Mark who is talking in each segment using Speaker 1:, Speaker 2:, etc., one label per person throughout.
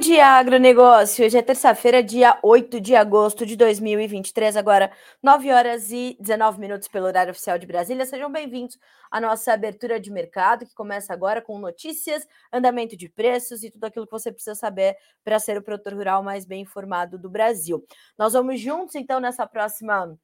Speaker 1: Dia, agronegócio. Hoje é terça-feira, dia 8 de agosto de 2023, agora 9 horas e 19 minutos pelo horário oficial de Brasília. Sejam bem-vindos à nossa abertura de mercado, que começa agora com notícias, andamento de preços e tudo aquilo que você precisa saber para ser o produtor rural mais bem informado do Brasil. Nós vamos juntos, então, nessa próxima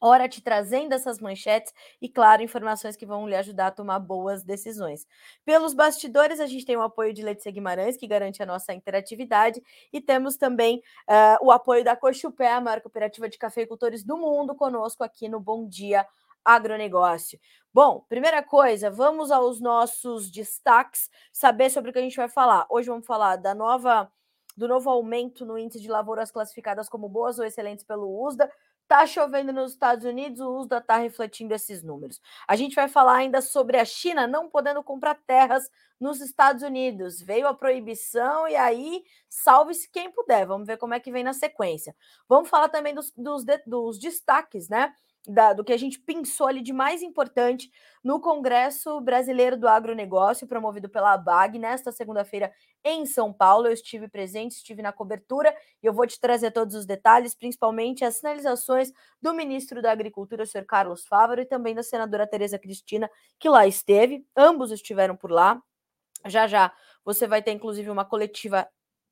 Speaker 1: hora te trazendo essas manchetes e, claro, informações que vão lhe ajudar a tomar boas decisões. Pelos bastidores, a gente tem o apoio de Letícia Guimarães, que garante a nossa interatividade, e temos também uh, o apoio da Cochupé, a maior cooperativa de cafeicultores do mundo, conosco aqui no Bom Dia Agronegócio. Bom, primeira coisa, vamos aos nossos destaques, saber sobre o que a gente vai falar. Hoje vamos falar da nova do novo aumento no índice de lavouras classificadas como boas ou excelentes pelo USDA, Está chovendo nos Estados Unidos, o USDA está refletindo esses números. A gente vai falar ainda sobre a China não podendo comprar terras nos Estados Unidos. Veio a proibição e aí salve-se quem puder. Vamos ver como é que vem na sequência. Vamos falar também dos, dos, dos destaques, né? Da, do que a gente pensou ali de mais importante no Congresso Brasileiro do Agronegócio, promovido pela ABAG, nesta segunda-feira em São Paulo. Eu estive presente, estive na cobertura e eu vou te trazer todos os detalhes, principalmente as sinalizações do ministro da Agricultura, o senhor Carlos Fávaro, e também da senadora Tereza Cristina, que lá esteve. Ambos estiveram por lá. Já já você vai ter, inclusive, uma coletiva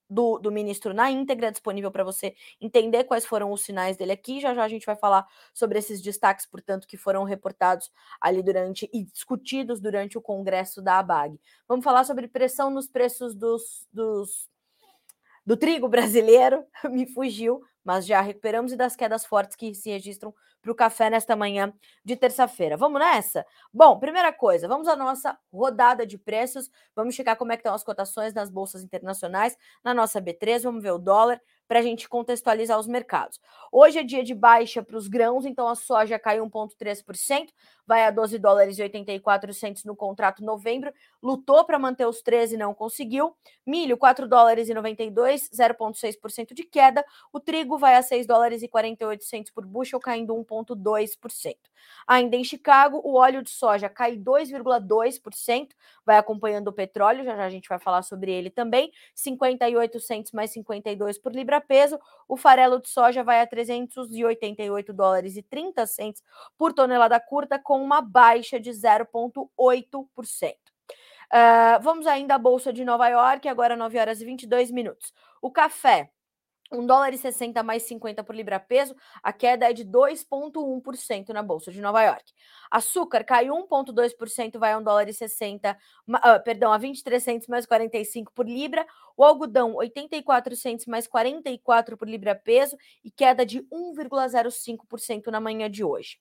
Speaker 1: do, do ministro na íntegra, disponível para você entender quais foram os sinais dele aqui. Já já a gente vai falar sobre esses destaques, portanto, que foram reportados ali durante e discutidos durante o congresso da ABAG. Vamos falar sobre pressão nos preços dos, dos do trigo brasileiro, me fugiu, mas já recuperamos e das quedas fortes que se registram para o café nesta manhã de terça-feira. Vamos nessa? Bom, primeira coisa, vamos à nossa rodada de preços, vamos checar como é que estão as cotações nas bolsas internacionais, na nossa B3, vamos ver o dólar, para a gente contextualizar os mercados. Hoje é dia de baixa para os grãos, então a soja caiu 1,3%, vai a 12 dólares e 84 centos no contrato novembro, lutou para manter os 13 e não conseguiu. Milho, 4 dólares e 92, 0,6% de queda. O trigo vai a 6 dólares e 48 centos por bushel, caindo 1,2%. Ainda em Chicago, o óleo de soja cai 2,2%, vai acompanhando o petróleo, já já a gente vai falar sobre ele também, 58 centos mais 52 por libra peso. O farelo de soja vai a 388 dólares e 30 centos por tonelada curta, com uma baixa de 0,8%. Uh, ah, vamos ainda à Bolsa de Nova York, agora 9 horas e 22 minutos. O café 1 dólar e 60 mais 50 por libra peso, a queda é de 2,1% na Bolsa de Nova York. Açúcar caiu 1,2%, vai a 1 dólar e 60, uh, perdão, a 23 centos mais 45 por libra. O algodão, 84 centos mais 44 por libra peso e queda de 1,05% na manhã de hoje.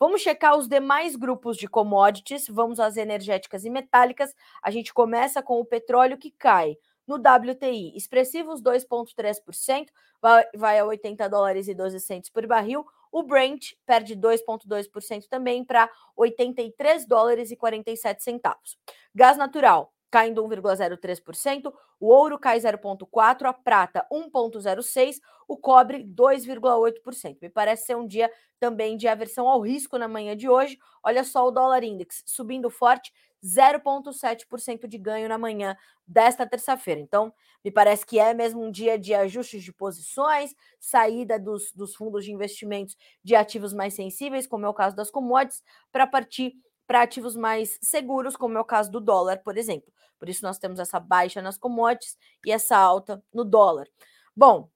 Speaker 1: Vamos checar os demais grupos de commodities, vamos às energéticas e metálicas. A gente começa com o petróleo que cai no WTI, expressivos 2,3%, vai, vai a 80 dólares e 12 centos por barril. O Brent perde 2,2% também para 83 dólares e 47 centavos. Gás natural caindo 1,03%, o ouro cai 0,4%, a prata 1,06%, o cobre 2,8%. Me parece ser um dia também de aversão ao risco na manhã de hoje. Olha só o dólar index subindo forte, 0,7% de ganho na manhã desta terça-feira. Então, me parece que é mesmo um dia de ajustes de posições, saída dos, dos fundos de investimentos de ativos mais sensíveis, como é o caso das commodities, para partir para ativos mais seguros, como é o caso do dólar, por exemplo. Por isso, nós temos essa baixa nas commodities e essa alta no dólar. Bom,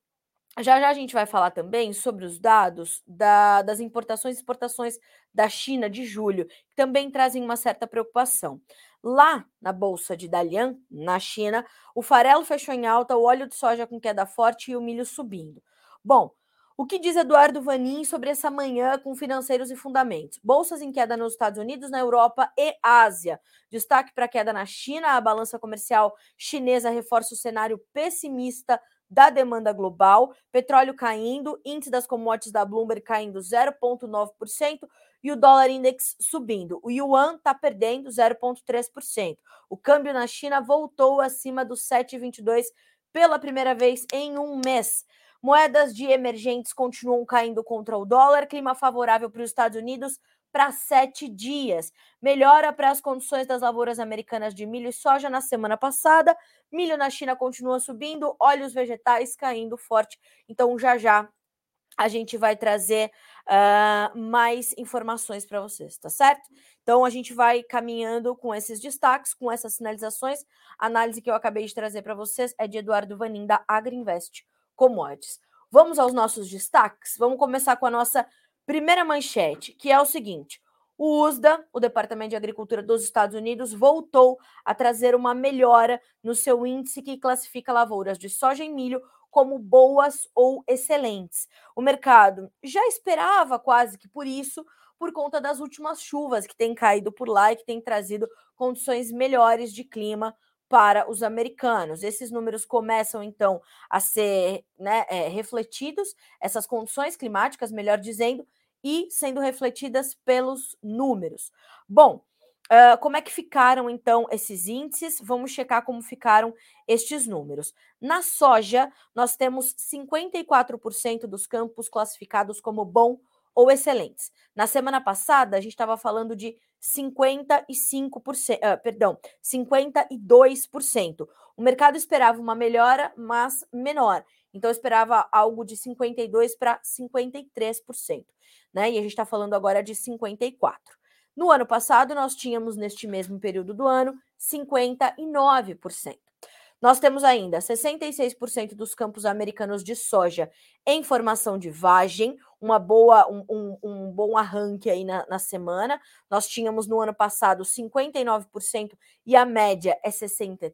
Speaker 1: já já a gente vai falar também sobre os dados da, das importações e exportações da China de julho, que também trazem uma certa preocupação. Lá na bolsa de Dalian, na China, o farelo fechou em alta, o óleo de soja com queda forte e o milho subindo. Bom, o que diz Eduardo Vanin sobre essa manhã com financeiros e fundamentos? Bolsas em queda nos Estados Unidos, na Europa e Ásia. Destaque para queda na China, a balança comercial chinesa reforça o cenário pessimista da demanda global, petróleo caindo, índice das commodities da Bloomberg caindo 0,9% e o dólar index subindo. O yuan está perdendo 0,3%. O câmbio na China voltou acima dos 7,22 pela primeira vez em um mês. Moedas de emergentes continuam caindo contra o dólar, clima favorável para os Estados Unidos para sete dias. Melhora para as condições das lavouras americanas de milho e soja na semana passada. Milho na China continua subindo, óleos vegetais caindo forte. Então, já já a gente vai trazer uh, mais informações para vocês, tá certo? Então a gente vai caminhando com esses destaques, com essas sinalizações. A análise que eu acabei de trazer para vocês é de Eduardo Vanin, da Agriinvest Commodities. Vamos aos nossos destaques? Vamos começar com a nossa primeira manchete, que é o seguinte: o USDA, o Departamento de Agricultura dos Estados Unidos, voltou a trazer uma melhora no seu índice que classifica lavouras de soja e milho como boas ou excelentes. O mercado já esperava quase que por isso, por conta das últimas chuvas que têm caído por lá e que têm trazido condições melhores de clima para os americanos. Esses números começam então a ser né, é, refletidos, essas condições climáticas, melhor dizendo, e sendo refletidas pelos números. Bom, uh, como é que ficaram então esses índices? Vamos checar como ficaram estes números. Na soja, nós temos 54% dos campos classificados como bom ou excelentes. Na semana passada, a gente estava falando de 55%, uh, perdão, 52%. O mercado esperava uma melhora, mas menor. Então, esperava algo de 52% para 53%. Né? E a gente está falando agora de 54%. No ano passado, nós tínhamos, neste mesmo período do ano, 59%. Nós temos ainda 66% dos campos americanos de soja em formação de vagem, uma boa, um, um, um bom arranque aí na, na, semana. Nós tínhamos no ano passado 59% e a média é 63%.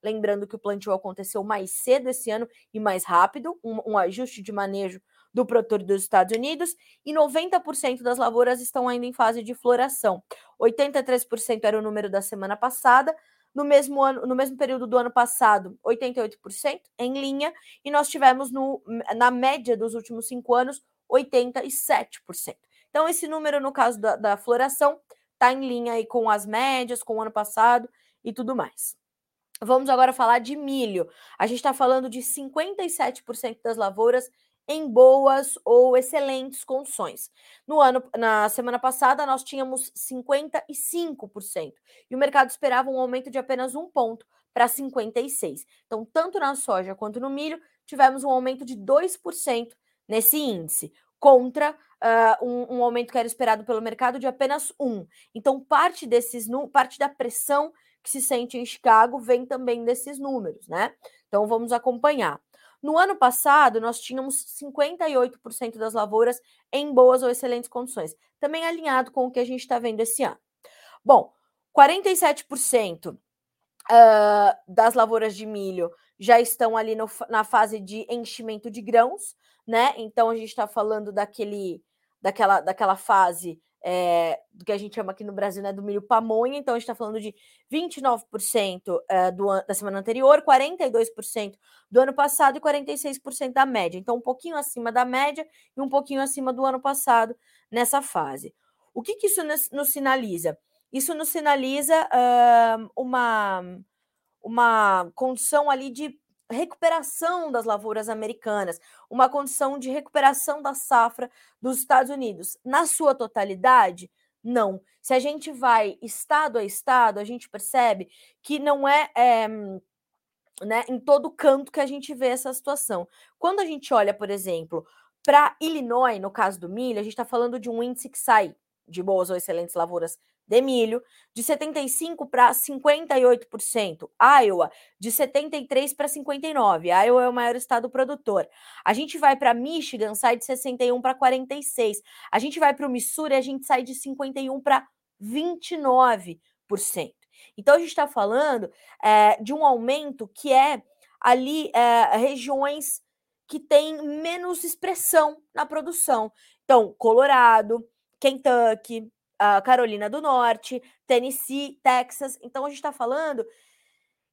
Speaker 1: Lembrando que o plantio aconteceu mais cedo esse ano e mais rápido, um, um ajuste de manejo do produtor dos Estados Unidos, e 90% das lavouras estão ainda em fase de floração. 83% era o número da semana passada, no mesmo ano, no mesmo período do ano passado, 88% em linha, e nós tivemos no, na média dos últimos cinco anos 87%. Então, esse número, no caso da, da floração, está em linha aí com as médias, com o ano passado e tudo mais. Vamos agora falar de milho. A gente está falando de 57% das lavouras em boas ou excelentes condições. No ano, na semana passada, nós tínhamos 55%, e o mercado esperava um aumento de apenas um ponto para 56%. Então, tanto na soja quanto no milho, tivemos um aumento de 2% nesse índice, contra uh, um, um, aumento que era esperado pelo mercado de apenas um. Então, parte desses parte da pressão que se sente em Chicago vem também desses números, né? Então, vamos acompanhar. No ano passado, nós tínhamos 58% das lavouras em boas ou excelentes condições, também alinhado com o que a gente está vendo esse ano. Bom, 47% uh, das lavouras de milho já estão ali no, na fase de enchimento de grãos, né? Então a gente está falando daquele, daquela, daquela fase é, do que a gente chama aqui no Brasil, né, do milho pamonha. Então, a gente está falando de 29% é, do, da semana anterior, 42% do ano passado e 46% da média. Então, um pouquinho acima da média e um pouquinho acima do ano passado nessa fase. O que, que isso nos, nos, sinaliza? Isso nos sinaliza uh, uma, uma condição ali de recuperação das lavouras americanas, uma condição de recuperação da safra dos Estados Unidos. Na sua totalidade, não. Se a gente vai estado a estado, a gente percebe que não é, é né, em todo canto que a gente vê essa situação. Quando a gente olha, por exemplo, para Illinois, no caso do milho, a gente está falando de um índice que sai de boas ou excelentes lavouras de milho, de 75% para 58%. Iowa, de 73% para 59%. Iowa é o maior estado produtor. A gente vai para Michigan, sai de 61% para 46%. A gente vai para o Missouri, a gente sai de 51% para 29%. Então, a gente está falando é, de um aumento que é ali é, regiões que têm menos expressão na produção. Então, Colorado, Kentucky, uh, Carolina do Norte, Tennessee, Texas. Então a gente está falando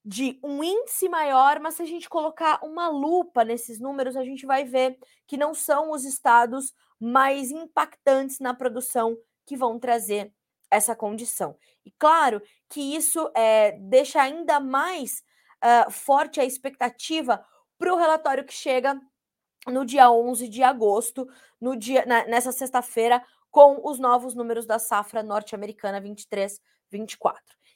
Speaker 1: de um índice maior, mas se a gente colocar uma lupa nesses números, a gente vai ver que não são os estados mais impactantes na produção que vão trazer essa condição. E claro que isso é, deixa ainda mais uh, forte a expectativa para o relatório que chega no dia 11 de agosto, no dia, na, nessa sexta-feira, com os novos números da safra norte-americana 23-24.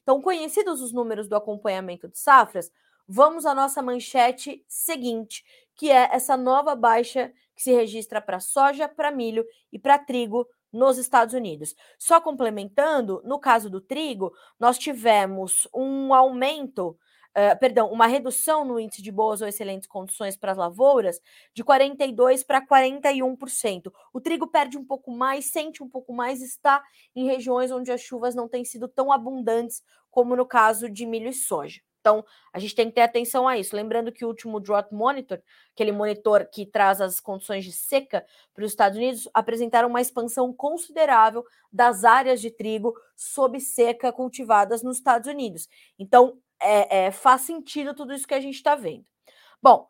Speaker 1: Então, conhecidos os números do acompanhamento de safras, vamos à nossa manchete seguinte, que é essa nova baixa que se registra para soja, para milho e para trigo nos Estados Unidos. Só complementando, no caso do trigo, nós tivemos um aumento Uh, perdão, uma redução no índice de boas ou excelentes condições para as lavouras de 42% para 41%. O trigo perde um pouco mais, sente um pouco mais, está em regiões onde as chuvas não têm sido tão abundantes como no caso de milho e soja. Então, a gente tem que ter atenção a isso. Lembrando que o último Drought Monitor, aquele monitor que traz as condições de seca para os Estados Unidos, apresentaram uma expansão considerável das áreas de trigo sob seca cultivadas nos Estados Unidos. Então, é, é, faz sentido tudo isso que a gente está vendo. Bom,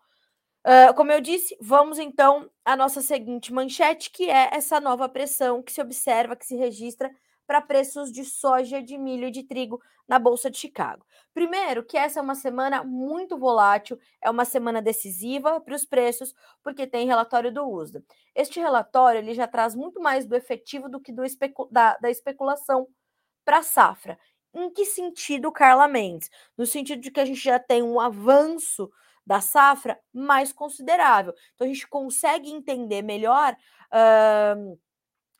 Speaker 1: uh, como eu disse, vamos então à nossa seguinte manchete, que é essa nova pressão que se observa, que se registra para preços de soja, de milho e de trigo na Bolsa de Chicago. Primeiro, que essa é uma semana muito volátil, é uma semana decisiva para os preços, porque tem relatório do USDA. Este relatório ele já traz muito mais do efetivo do que do especu da, da especulação para a safra. Em que sentido, Carla Mendes? No sentido de que a gente já tem um avanço da safra mais considerável. Então, a gente consegue entender melhor uh,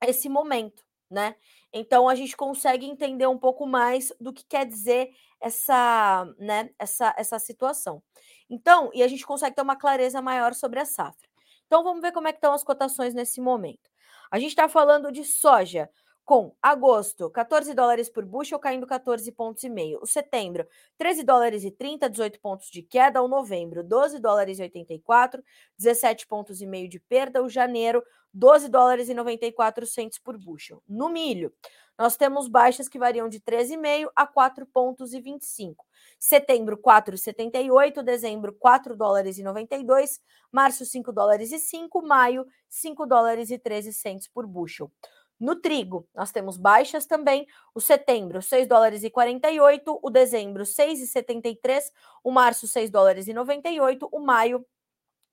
Speaker 1: esse momento, né? Então, a gente consegue entender um pouco mais do que quer dizer essa, né, essa, essa situação. Então, e a gente consegue ter uma clareza maior sobre a safra. Então, vamos ver como é que estão as cotações nesse momento. A gente está falando de soja com agosto, 14 dólares por bushel, caindo 14 pontos e meio. O setembro, 13 dólares e 30, 18 pontos de queda. O novembro, 12 dólares e 84, 17 pontos e meio de perda. O janeiro, 12 dólares e 94 centos por bushel. No milho, nós temos baixas que variam de 13,5 a 4 pontos e 25. Setembro, 4,78. Dezembro, 4 dólares e 92. Março, 5 dólares e 5. Maio, 5 dólares e 13 centos por bushel. No trigo, nós temos baixas também. O setembro, 6 dólares e 48, o dezembro, 6,73, o março, 6 dólares e 98, o maio,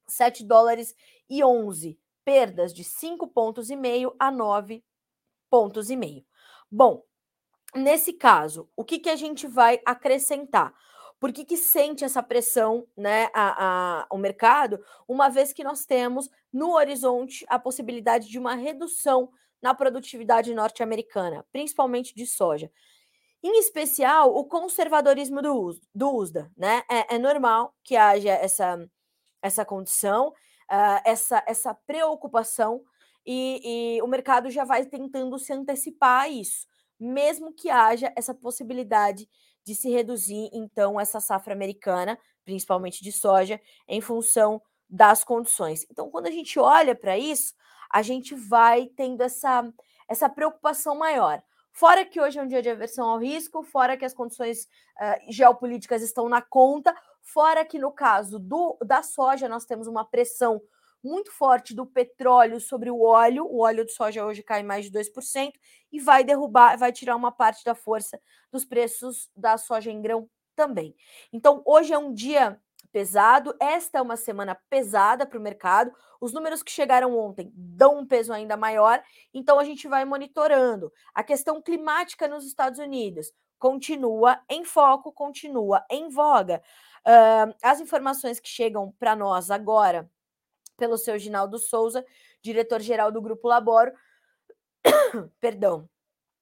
Speaker 1: 7 dólares e 11. Perdas de 5 pontos e meio a 9 pontos e meio. Bom, nesse caso, o que, que a gente vai acrescentar? Por que, que sente essa pressão, né, a, a, o mercado, uma vez que nós temos no horizonte a possibilidade de uma redução na produtividade norte-americana, principalmente de soja. Em especial, o conservadorismo do, do USDA. Né? É, é normal que haja essa, essa condição, uh, essa, essa preocupação, e, e o mercado já vai tentando se antecipar a isso, mesmo que haja essa possibilidade de se reduzir, então, essa safra americana, principalmente de soja, em função das condições. Então, quando a gente olha para isso, a gente vai tendo essa, essa preocupação maior. Fora que hoje é um dia de aversão ao risco, fora que as condições uh, geopolíticas estão na conta, fora que no caso do, da soja nós temos uma pressão muito forte do petróleo sobre o óleo. O óleo de soja hoje cai mais de 2% e vai derrubar, vai tirar uma parte da força dos preços da soja em grão também. Então, hoje é um dia pesado. Esta é uma semana pesada para o mercado. Os números que chegaram ontem dão um peso ainda maior, então a gente vai monitorando. A questão climática nos Estados Unidos continua em foco, continua em voga. Uh, as informações que chegam para nós agora, pelo seu Ginaldo Souza, diretor-geral do Grupo Laboro, perdão,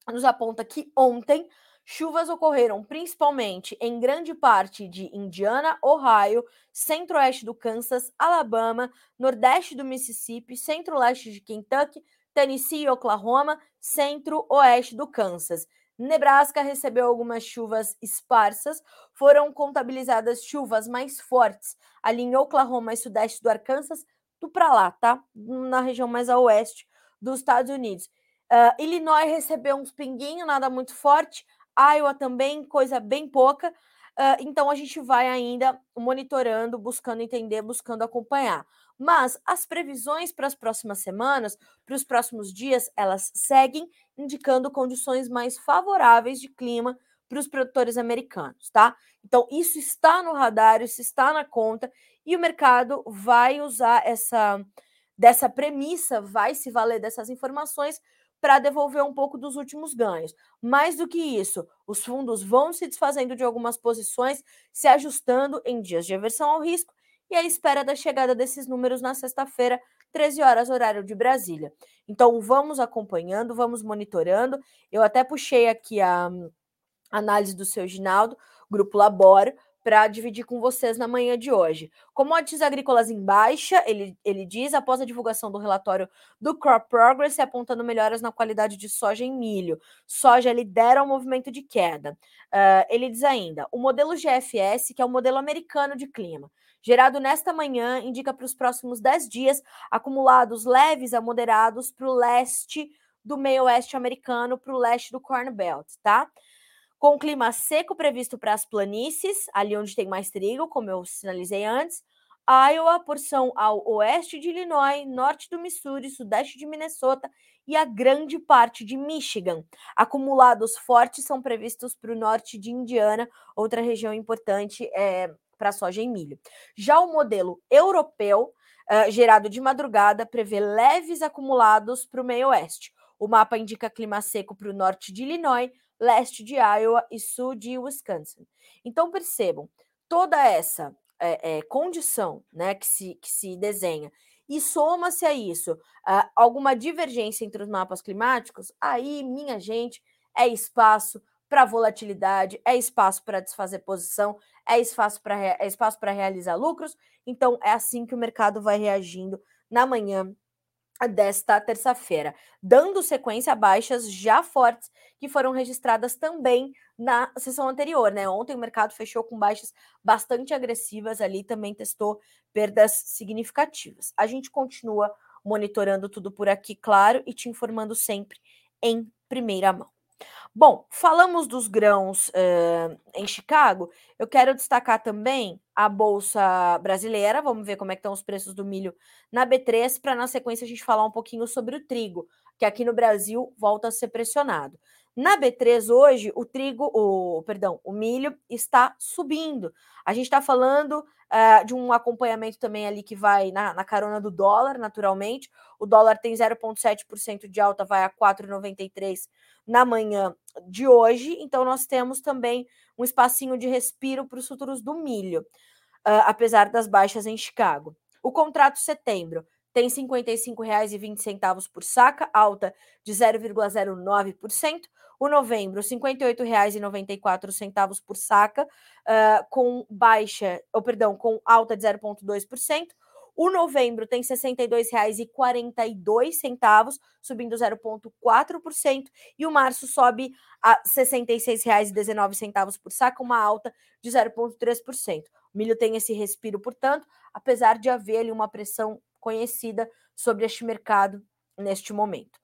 Speaker 1: nos aponta que ontem Chuvas ocorreram principalmente em grande parte de Indiana, Ohio, centro-oeste do Kansas, Alabama, nordeste do Mississippi, centro-leste de Kentucky, Tennessee e Oklahoma, centro-oeste do Kansas. Nebraska recebeu algumas chuvas esparsas, foram contabilizadas chuvas mais fortes ali em Oklahoma e sudeste do Arkansas, do para lá, tá? Na região mais a oeste dos Estados Unidos. Uh, Illinois recebeu uns pinguinhos, nada muito forte. Iowa também, coisa bem pouca. Uh, então a gente vai ainda monitorando, buscando entender, buscando acompanhar. Mas as previsões para as próximas semanas, para os próximos dias, elas seguem indicando condições mais favoráveis de clima para os produtores americanos, tá? Então isso está no radar, isso está na conta e o mercado vai usar essa dessa premissa, vai se valer dessas informações para devolver um pouco dos últimos ganhos. Mais do que isso, os fundos vão se desfazendo de algumas posições, se ajustando em dias de aversão ao risco e à espera da chegada desses números na sexta-feira, 13 horas, horário de Brasília. Então, vamos acompanhando, vamos monitorando. Eu até puxei aqui a análise do seu Ginaldo, grupo Laboro, para dividir com vocês na manhã de hoje. Commodities agrícolas em baixa, ele, ele diz, após a divulgação do relatório do Crop Progress, apontando melhoras na qualidade de soja em milho. Soja lidera o movimento de queda. Uh, ele diz ainda: o modelo GFS, que é o modelo americano de clima, gerado nesta manhã, indica para os próximos 10 dias acumulados leves a moderados para o leste do meio oeste americano, para o leste do Corn Belt, tá? Com clima seco previsto para as planícies, ali onde tem mais trigo, como eu sinalizei antes, Iowa, porção ao oeste de Illinois, norte do Missouri, sudeste de Minnesota e a grande parte de Michigan. Acumulados fortes são previstos para o norte de Indiana, outra região importante é, para soja e milho. Já o modelo europeu, uh, gerado de madrugada, prevê leves acumulados para o meio oeste. O mapa indica clima seco para o norte de Illinois, leste de Iowa e sul de Wisconsin. Então percebam, toda essa é, é, condição né, que, se, que se desenha e soma-se a isso uh, alguma divergência entre os mapas climáticos, aí, minha gente, é espaço para volatilidade, é espaço para desfazer posição, é espaço para é espaço para realizar lucros. Então é assim que o mercado vai reagindo na manhã desta terça-feira, dando sequência a baixas já fortes que foram registradas também na sessão anterior, né? Ontem o mercado fechou com baixas bastante agressivas ali, também testou perdas significativas. A gente continua monitorando tudo por aqui, claro, e te informando sempre em primeira mão. Bom, falamos dos grãos uh, em Chicago. Eu quero destacar também a Bolsa Brasileira. Vamos ver como é estão os preços do milho na B3, para na sequência a gente falar um pouquinho sobre o trigo, que aqui no Brasil volta a ser pressionado. Na B3 hoje, o trigo, o perdão, o milho está subindo. A gente está falando uh, de um acompanhamento também ali que vai na, na carona do dólar, naturalmente. O dólar tem 0,7% de alta, vai a 4,93 na manhã de hoje. Então, nós temos também um espacinho de respiro para os futuros do milho, uh, apesar das baixas em Chicago. O contrato setembro tem R$ 55,20 por saca, alta de 0,09%. O novembro, R$ 58,94 por saca, uh, com baixa, ou perdão, com alta de 0,2%. O novembro tem R$ 62,42, subindo 0,4%, e o março sobe a R$ 66,19 por saca, uma alta de 0,3%. O milho tem esse respiro, portanto, apesar de haver ali uma pressão conhecida sobre este mercado neste momento.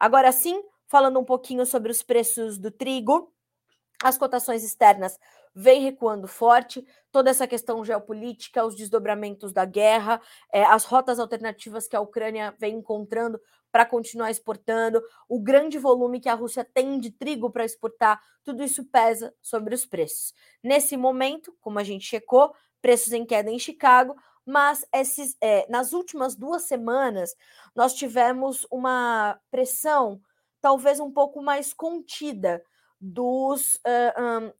Speaker 1: Agora sim, falando um pouquinho sobre os preços do trigo, as cotações externas vêm recuando forte, toda essa questão geopolítica, os desdobramentos da guerra, é, as rotas alternativas que a Ucrânia vem encontrando para continuar exportando, o grande volume que a Rússia tem de trigo para exportar, tudo isso pesa sobre os preços. Nesse momento, como a gente checou, preços em queda em Chicago, mas esses, é, nas últimas duas semanas nós tivemos uma pressão talvez um pouco mais contida dos, uh,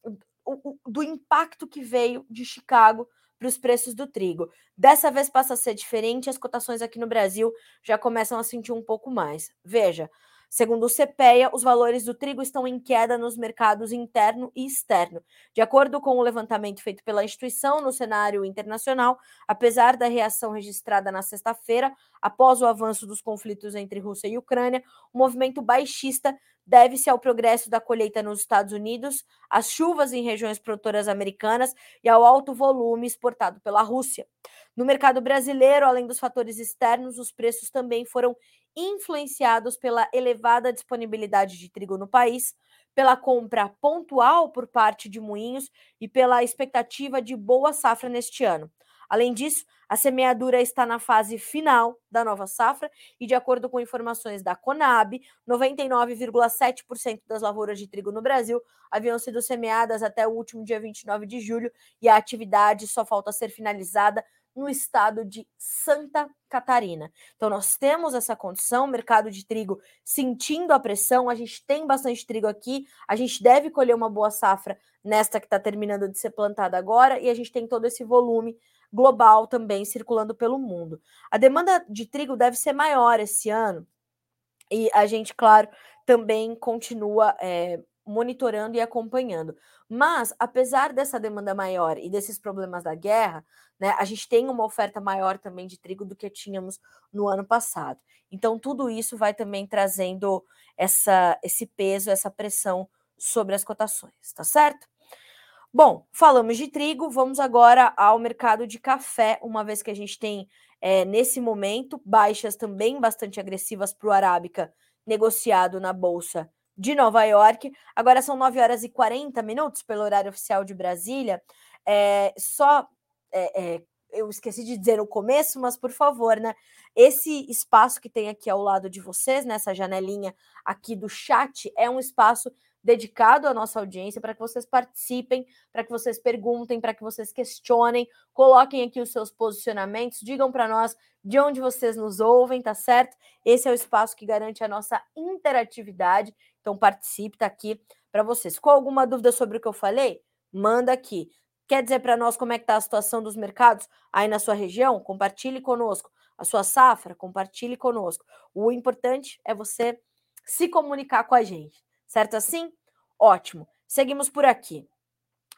Speaker 1: um, do impacto que veio de Chicago para os preços do trigo. Dessa vez passa a ser diferente, as cotações aqui no Brasil já começam a sentir um pouco mais. Veja, Segundo o CPEA, os valores do trigo estão em queda nos mercados interno e externo. De acordo com o levantamento feito pela instituição no cenário internacional, apesar da reação registrada na sexta-feira, após o avanço dos conflitos entre Rússia e Ucrânia, o movimento baixista deve-se ao progresso da colheita nos Estados Unidos, às chuvas em regiões produtoras americanas e ao alto volume exportado pela Rússia. No mercado brasileiro, além dos fatores externos, os preços também foram influenciados pela elevada disponibilidade de trigo no país, pela compra pontual por parte de moinhos e pela expectativa de boa safra neste ano. Além disso, a semeadura está na fase final da nova safra e, de acordo com informações da Conab, 99,7% das lavouras de trigo no Brasil haviam sido semeadas até o último dia 29 de julho e a atividade só falta ser finalizada no estado de Santa Catarina. Então, nós temos essa condição, mercado de trigo sentindo a pressão, a gente tem bastante trigo aqui, a gente deve colher uma boa safra nesta que está terminando de ser plantada agora, e a gente tem todo esse volume global também circulando pelo mundo. A demanda de trigo deve ser maior esse ano, e a gente, claro, também continua é, monitorando e acompanhando. Mas, apesar dessa demanda maior e desses problemas da guerra, né, a gente tem uma oferta maior também de trigo do que tínhamos no ano passado. Então, tudo isso vai também trazendo essa, esse peso, essa pressão sobre as cotações, tá certo? Bom, falamos de trigo, vamos agora ao mercado de café, uma vez que a gente tem, é, nesse momento, baixas também bastante agressivas para o Arábica negociado na Bolsa de Nova York. Agora são 9 horas e 40 minutos pelo horário oficial de Brasília. É, só é, é, eu esqueci de dizer no começo, mas por favor, né? Esse espaço que tem aqui ao lado de vocês, nessa janelinha aqui do chat, é um espaço dedicado à nossa audiência para que vocês participem, para que vocês perguntem, para que vocês questionem, coloquem aqui os seus posicionamentos, digam para nós de onde vocês nos ouvem, tá certo? Esse é o espaço que garante a nossa interatividade. Então participe, tá aqui para vocês. Com alguma dúvida sobre o que eu falei? Manda aqui. Quer dizer para nós como é que está a situação dos mercados aí na sua região? Compartilhe conosco. A sua safra, compartilhe conosco. O importante é você se comunicar com a gente. Certo assim? Ótimo. Seguimos por aqui.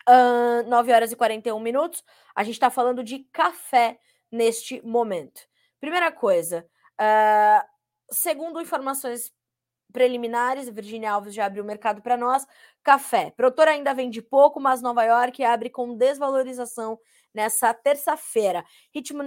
Speaker 1: Uh, 9 horas e 41 minutos. A gente está falando de café neste momento. Primeira coisa, uh, segundo informações preliminares, Virginia Alves já abriu o mercado para nós. Café. Produtor ainda vende pouco, mas Nova York abre com desvalorização nessa terça-feira. Ritmo,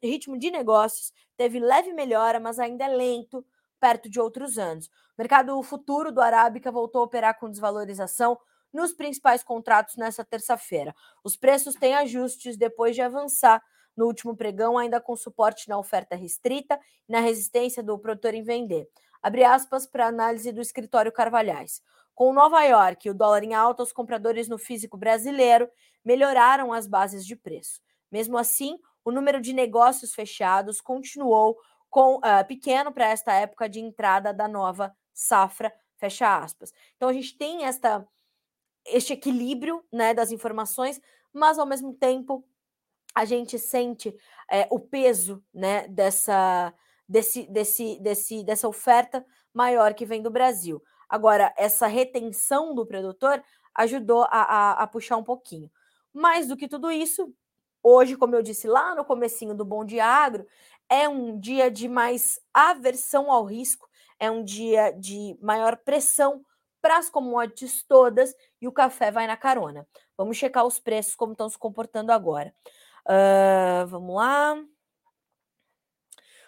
Speaker 1: ritmo de negócios teve leve melhora, mas ainda é lento perto de outros anos. O mercado futuro do Arábica voltou a operar com desvalorização nos principais contratos nessa terça-feira. Os preços têm ajustes depois de avançar no último pregão, ainda com suporte na oferta restrita e na resistência do produtor em vender. Abre aspas para análise do escritório Carvalhais. Com Nova York e o dólar em alta, os compradores no físico brasileiro melhoraram as bases de preço. Mesmo assim, o número de negócios fechados continuou com, uh, pequeno para esta época de entrada da nova safra, fecha aspas. Então a gente tem esta este equilíbrio né, das informações, mas ao mesmo tempo a gente sente é, o peso né, dessa, desse, desse, desse, dessa oferta maior que vem do Brasil. Agora, essa retenção do produtor ajudou a, a, a puxar um pouquinho. Mais do que tudo isso, hoje, como eu disse lá no comecinho do Bom Dia Agro, é um dia de mais aversão ao risco, é um dia de maior pressão para as commodities todas e o café vai na carona. Vamos checar os preços, como estão se comportando agora. Uh, vamos lá.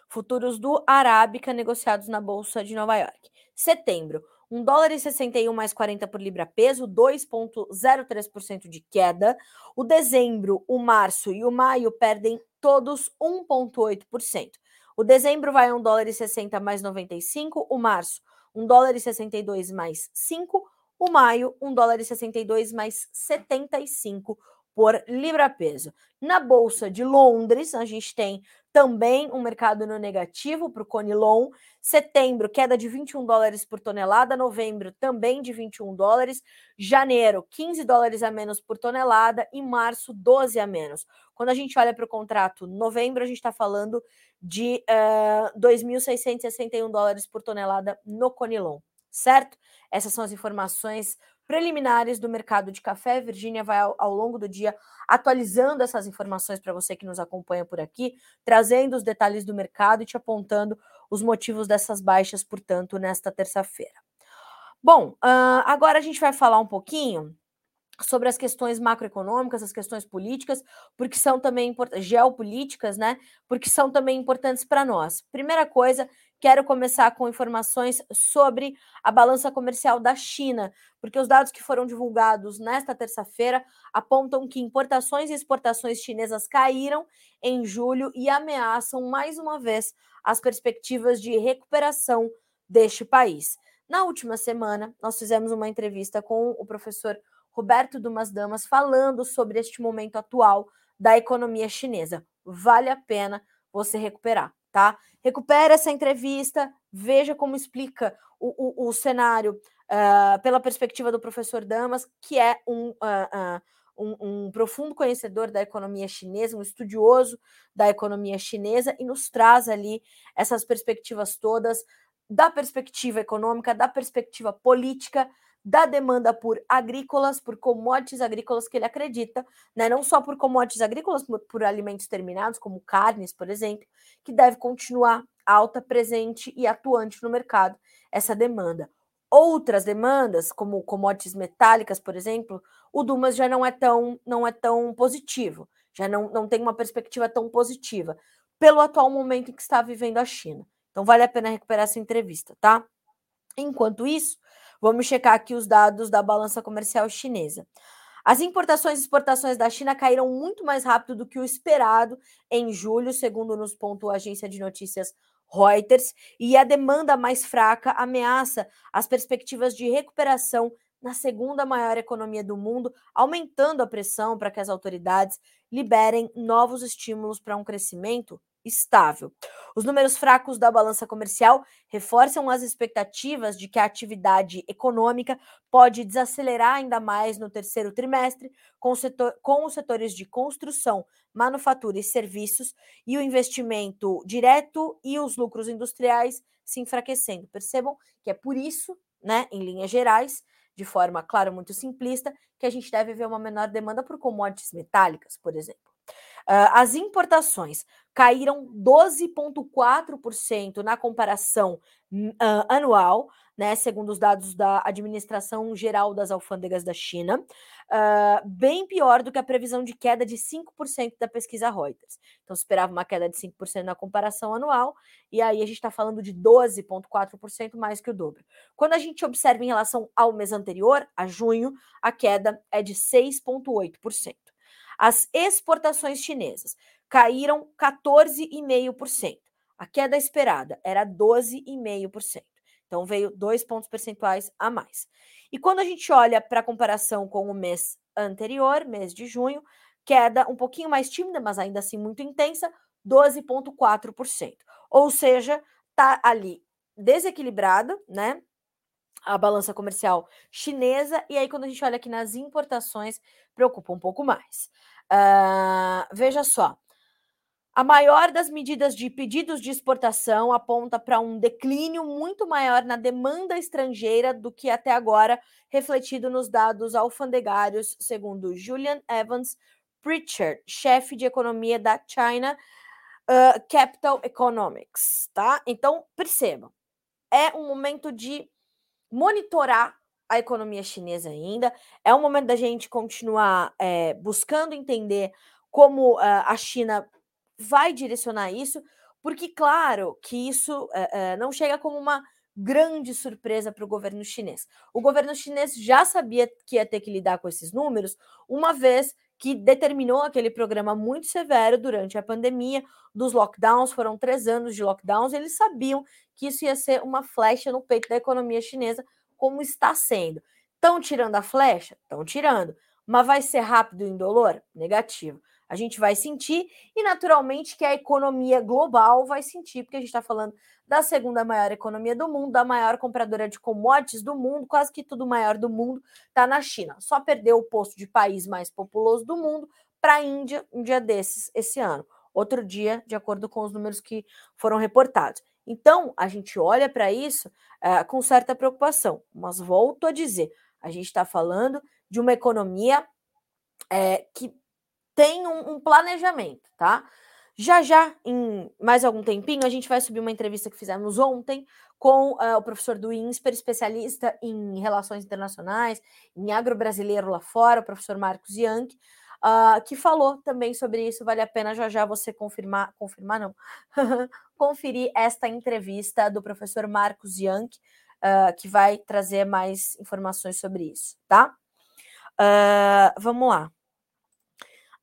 Speaker 1: Futuros do Arábica negociados na Bolsa de Nova York. Setembro, 1 dólar e 61 mais 40 por libra peso, 2,03% de queda. O dezembro, o março e o maio perdem todos 1,8%. O dezembro vai a 1 dólar e 60 mais 95, o março 1 dólar e 62 mais 5, o maio 1 dólar e 62 mais 75 por libra-peso. Na Bolsa de Londres, a gente tem também um mercado no negativo para o Conilon. Setembro, queda de 21 dólares por tonelada. Novembro, também de 21 dólares. Janeiro, 15 dólares a menos por tonelada. E março, 12 a menos. Quando a gente olha para o contrato novembro, a gente está falando de uh, eh, 2.661 dólares por tonelada no Conilon, certo? Essas são as informações preliminares do mercado de café. Virgínia vai ao, ao, longo do dia atualizando essas informações para você que nos acompanha por aqui, trazendo os detalhes do mercado e te apontando os motivos dessas baixas, portanto, nesta terça-feira. Bom, uh, agora a gente vai falar um pouquinho sobre as questões macroeconômicas, as questões políticas, porque são também geopolíticas, né? Porque são também importantes para nós. Primeira coisa, quero começar com informações sobre a balança comercial da China, porque os dados que foram divulgados nesta terça-feira apontam que importações e exportações chinesas caíram em julho e ameaçam mais uma vez as perspectivas de recuperação deste país. Na última semana, nós fizemos uma entrevista com o professor Roberto Dumas Damas falando sobre este momento atual da economia chinesa. vale a pena você recuperar, tá? Recupere essa entrevista, veja como explica o, o, o cenário uh, pela perspectiva do professor Damas, que é um, uh, um, um, profundo conhecedor da economia chinesa, um estudioso da economia chinesa, e nos traz ali essas perspectivas todas da perspectiva econômica, da perspectiva política, da demanda por agrícolas, por commodities agrícolas que ele acredita, né? não só por commodities agrícolas, por, por alimentos terminados, como carnes, por exemplo, que deve continuar alta, presente e atuante no mercado essa demanda. Outras demandas, como commodities metálicas, por exemplo, o Dumas já não é tão, não é tão positivo, já não, não tem uma perspectiva tão positiva, pelo atual momento em que está vivendo a China. Então vale a pena recuperar essa entrevista, tá? Enquanto isso, vamos checar aqui os dados da balança comercial chinesa. As importações e exportações da China caíram muito mais rápido do que o esperado em julho, segundo nos pontuou a agência de notícias Reuters, e a demanda mais fraca ameaça as perspectivas de recuperação na segunda maior economia do mundo, aumentando a pressão para que as autoridades liberem novos estímulos para um crescimento estável. Os números fracos da balança comercial reforçam as expectativas de que a atividade econômica pode desacelerar ainda mais no terceiro trimestre, com, setor, com os setores de construção, manufatura e serviços, e o investimento direto e os lucros industriais se enfraquecendo. Percebam que é por isso, né, em linhas gerais, de forma, claro, muito simplista, que a gente deve ver uma menor demanda por commodities metálicas, por exemplo. Uh, as importações caíram 12,4% na comparação uh, anual, né, segundo os dados da Administração Geral das Alfândegas da China, uh, bem pior do que a previsão de queda de 5% da pesquisa Reuters. Então, esperava uma queda de 5% na comparação anual, e aí a gente está falando de 12,4% mais que o dobro. Quando a gente observa em relação ao mês anterior, a junho, a queda é de 6,8%. As exportações chinesas caíram 14,5%. A queda esperada era 12,5%. Então veio dois pontos percentuais a mais. E quando a gente olha para a comparação com o mês anterior, mês de junho, queda um pouquinho mais tímida, mas ainda assim muito intensa, 12,4%. Ou seja, tá ali desequilibrada, né? A balança comercial chinesa, e aí, quando a gente olha aqui nas importações, preocupa um pouco mais. Uh, veja só. A maior das medidas de pedidos de exportação aponta para um declínio muito maior na demanda estrangeira do que até agora, refletido nos dados alfandegários, segundo Julian Evans Pritchard, chefe de economia da China uh, Capital Economics, tá? Então, percebam, é um momento de monitorar a economia chinesa ainda. É um momento da gente continuar é, buscando entender como uh, a China vai direcionar isso, porque, claro, que isso uh, não chega como uma grande surpresa para o governo chinês. O governo chinês já sabia que ia ter que lidar com esses números, uma vez que determinou aquele programa muito severo durante a pandemia dos lockdowns. Foram três anos de lockdowns. Eles sabiam que isso ia ser uma flecha no peito da economia chinesa, como está sendo. Estão tirando a flecha? Estão tirando. Mas vai ser rápido e indolor? Negativo. A gente vai sentir e, naturalmente, que a economia global vai sentir, porque a gente está falando da segunda maior economia do mundo, da maior compradora de commodities do mundo, quase que tudo maior do mundo está na China. Só perdeu o posto de país mais populoso do mundo para a Índia um dia desses, esse ano. Outro dia, de acordo com os números que foram reportados. Então, a gente olha para isso uh, com certa preocupação, mas volto a dizer: a gente está falando de uma economia é, que tem um, um, planejamento, tá? Já já, em mais algum tempinho, a gente vai subir uma entrevista que fizemos ontem com uh, o professor do INSPER, especialista em relações internacionais, em agro-brasileiro lá fora, o professor Marcos Yankee, uh, que falou também sobre isso. Vale a pena já já você confirmar, confirmar não, conferir esta entrevista do professor Marcos Young, uh, que vai trazer mais informações sobre isso, tá? Uh, vamos lá.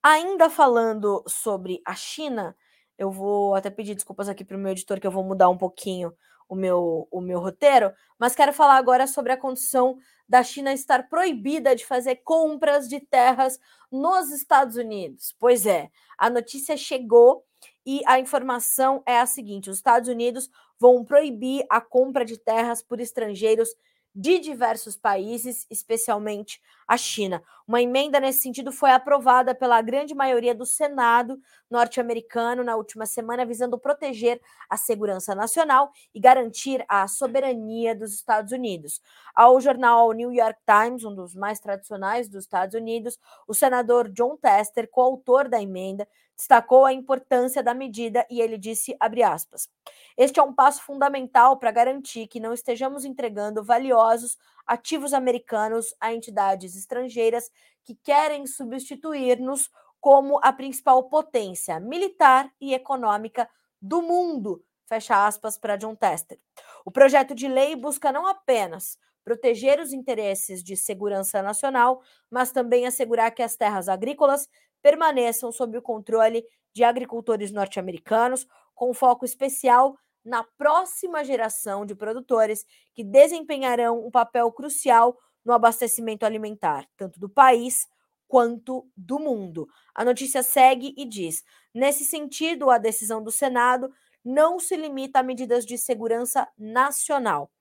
Speaker 1: Ainda falando sobre a China, Eu vou até pedir desculpas aqui para o meu editor, que eu vou mudar um pouquinho o meu, o meu roteiro, mas quero falar agora sobre a condição da China estar proibida de fazer compras de terras nos Estados Unidos. Pois é, a notícia chegou e a informação é a seguinte: os Estados Unidos vão proibir a compra de terras por estrangeiros de diversos países, especialmente a China. Uma emenda nesse sentido foi aprovada pela grande maioria do Senado norte-americano na última semana, visando proteger a segurança nacional e garantir a soberania dos Estados Unidos. Ao jornal New York Times, um dos mais tradicionais dos Estados Unidos, o senador John Tester, coautor da emenda, destacou a importância da medida e ele disse, aspas, este é um passo fundamental para garantir que não estejamos entregando valiosos ativos americanos a entidades estrangeiras que querem substituir-nos como a principal potência militar e econômica do mundo, fecha aspas para John Tester. O projeto de lei busca não apenas proteger os interesses de segurança nacional, mas também assegurar que as terras agrícolas permaneçam sob o controle de agricultores norte-americanos, com foco especial na próxima geração de produtores que desempenharão um papel crucial no abastecimento alimentar, tanto do país quanto do mundo. A notícia segue e diz: nesse sentido, a decisão do Senado não se limita a medidas de segurança nacional.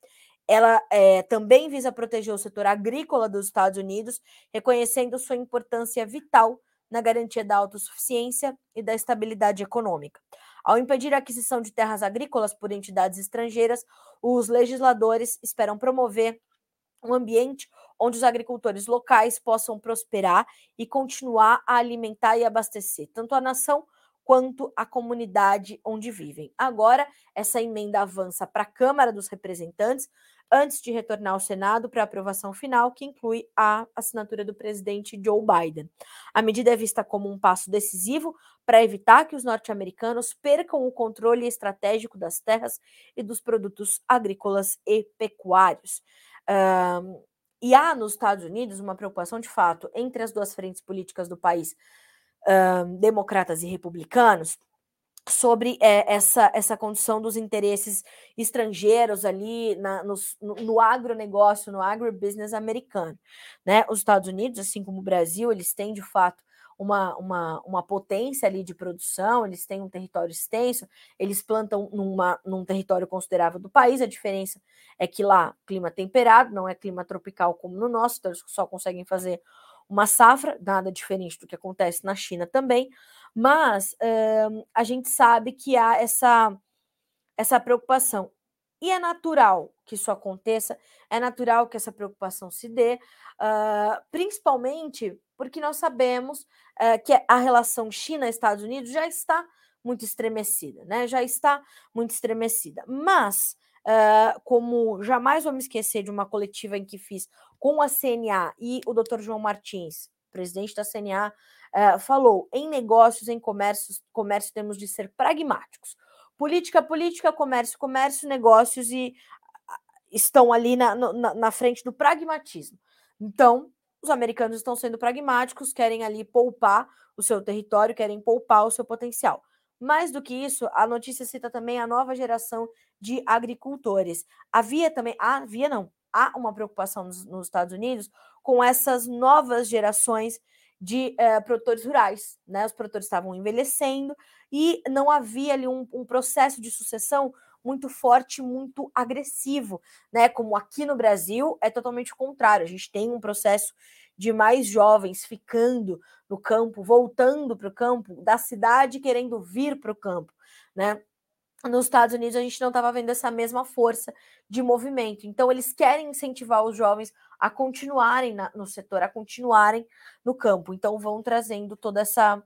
Speaker 1: Ela é, também visa proteger o setor agrícola dos Estados Unidos, reconhecendo sua importância vital na garantia da autossuficiência e da estabilidade econômica. Ao impedir a aquisição de terras agrícolas por entidades estrangeiras, os legisladores esperam promover um ambiente onde os agricultores locais possam prosperar e continuar a alimentar e abastecer tanto a nação quanto a comunidade onde vivem. Agora, essa emenda avança para a Câmara dos Representantes, antes de retornar ao Senado para aprovação final, que inclui a assinatura do presidente Joe Biden. A medida é vista como um passo decisivo para evitar que os norte-americanos percam o controle estratégico das terras e dos produtos agrícolas e pecuários. Um, e há nos Estados Unidos uma preocupação de fato entre as duas frentes políticas do país, um, democratas e republicanos, sobre é, essa, essa condição dos interesses estrangeiros ali na, no, no agronegócio, no agribusiness americano. Né? Os Estados Unidos, assim como o Brasil, eles têm de fato uma, uma, uma potência ali de produção, eles têm um território extenso, eles plantam numa, num território considerável do país, a diferença é que lá clima temperado, não é clima tropical como no nosso, então eles só conseguem fazer uma safra, nada diferente do que acontece na China também, mas a gente sabe que há essa, essa preocupação. E é natural que isso aconteça, é natural que essa preocupação se dê, uh, principalmente porque nós sabemos uh, que a relação China-Estados Unidos já está muito estremecida, né? Já está muito estremecida. Mas, uh, como jamais vou me esquecer de uma coletiva em que fiz com a CNA e o Dr. João Martins, presidente da CNA, uh, falou: em negócios, em comércio, comércio temos de ser pragmáticos. Política, política, comércio, comércio, negócios e estão ali na, na, na frente do pragmatismo. Então, os americanos estão sendo pragmáticos, querem ali poupar o seu território, querem poupar o seu potencial. Mais do que isso, a notícia cita também a nova geração de agricultores. Havia também, havia não, há uma preocupação nos, nos Estados Unidos com essas novas gerações de eh, produtores rurais. Né? Os produtores estavam envelhecendo e não havia ali um, um processo de sucessão muito forte, muito agressivo, né? Como aqui no Brasil é totalmente o contrário. A gente tem um processo de mais jovens ficando no campo, voltando para o campo, da cidade querendo vir para o campo, né? Nos Estados Unidos a gente não estava vendo essa mesma força de movimento. Então eles querem incentivar os jovens a continuarem na, no setor, a continuarem no campo. Então vão trazendo toda essa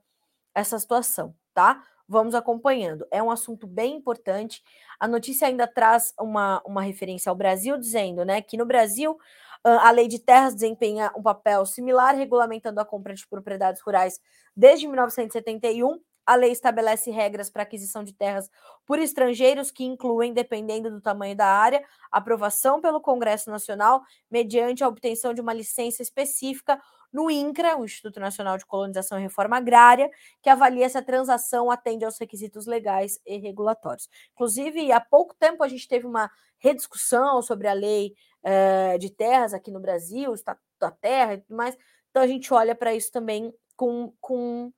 Speaker 1: essa situação, tá? Vamos acompanhando. É um assunto bem importante. A notícia ainda traz uma, uma referência ao Brasil, dizendo né, que no Brasil a lei de terras desempenha um papel similar, regulamentando a compra de propriedades rurais desde 1971. A lei estabelece regras para aquisição de terras por estrangeiros, que incluem, dependendo do tamanho da área, aprovação pelo Congresso Nacional, mediante a obtenção de uma licença específica no INCRA, o Instituto Nacional de Colonização e Reforma Agrária, que avalia se a transação atende aos requisitos legais e regulatórios. Inclusive, há pouco tempo a gente teve uma rediscussão sobre a lei uh, de terras aqui no Brasil, o Estatuto da Terra e tudo mais. Então, a gente olha para isso também com, com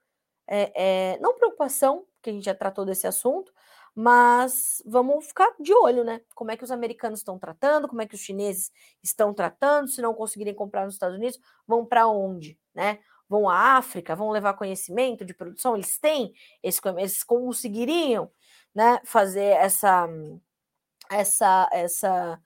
Speaker 1: é, é, não preocupação, porque a gente já tratou desse assunto, mas vamos ficar de olho, né? Como é que os americanos estão tratando, como é que os chineses estão tratando, se não conseguirem comprar nos Estados Unidos, vão para onde, né? Vão à África, vão levar conhecimento de produção, eles têm esse eles conseguiriam, né, fazer essa essa essa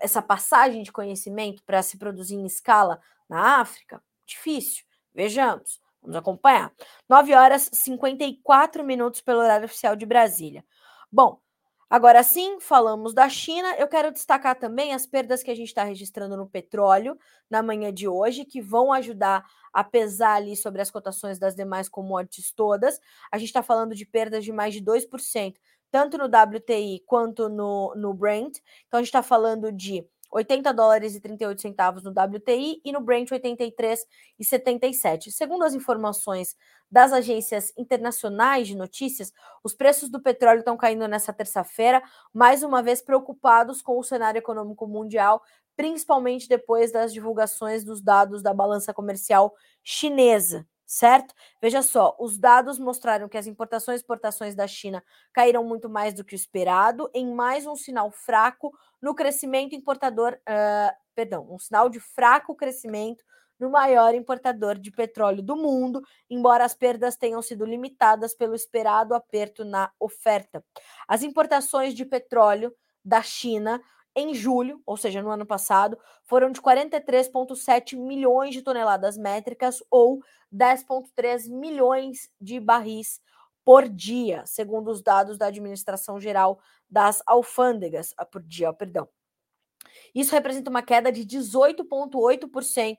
Speaker 1: essa passagem de conhecimento para se produzir em escala na África? Difícil. Vejamos. Vamos acompanhar. 9 horas e 54 minutos pelo horário oficial de Brasília. Bom, agora sim, falamos da China. Eu quero destacar também as perdas que a gente está registrando no petróleo na manhã de hoje, que vão ajudar a pesar ali sobre as cotações das demais commodities todas. A gente está falando de perdas de mais de 2%, tanto no WTI quanto no, no Brent. Então, a gente está falando de 80 dólares e 38 centavos no WTI e no Brent 83 e 77. Segundo as informações das agências internacionais de notícias, os preços do petróleo estão caindo nessa terça-feira, mais uma vez preocupados com o cenário econômico mundial, principalmente depois das divulgações dos dados da balança comercial chinesa certo? Veja só, os dados mostraram que as importações e exportações da China caíram muito mais do que o esperado, em mais um sinal fraco no crescimento importador, uh, perdão, um sinal de fraco crescimento no maior importador de petróleo do mundo, embora as perdas tenham sido limitadas pelo esperado aperto na oferta. As importações de petróleo da China em julho, ou seja, no ano passado, foram de 43,7 milhões de toneladas métricas ou 10,3 milhões de barris por dia, segundo os dados da Administração Geral das Alfândegas, ah, por dia, perdão. Isso representa uma queda de 18,8%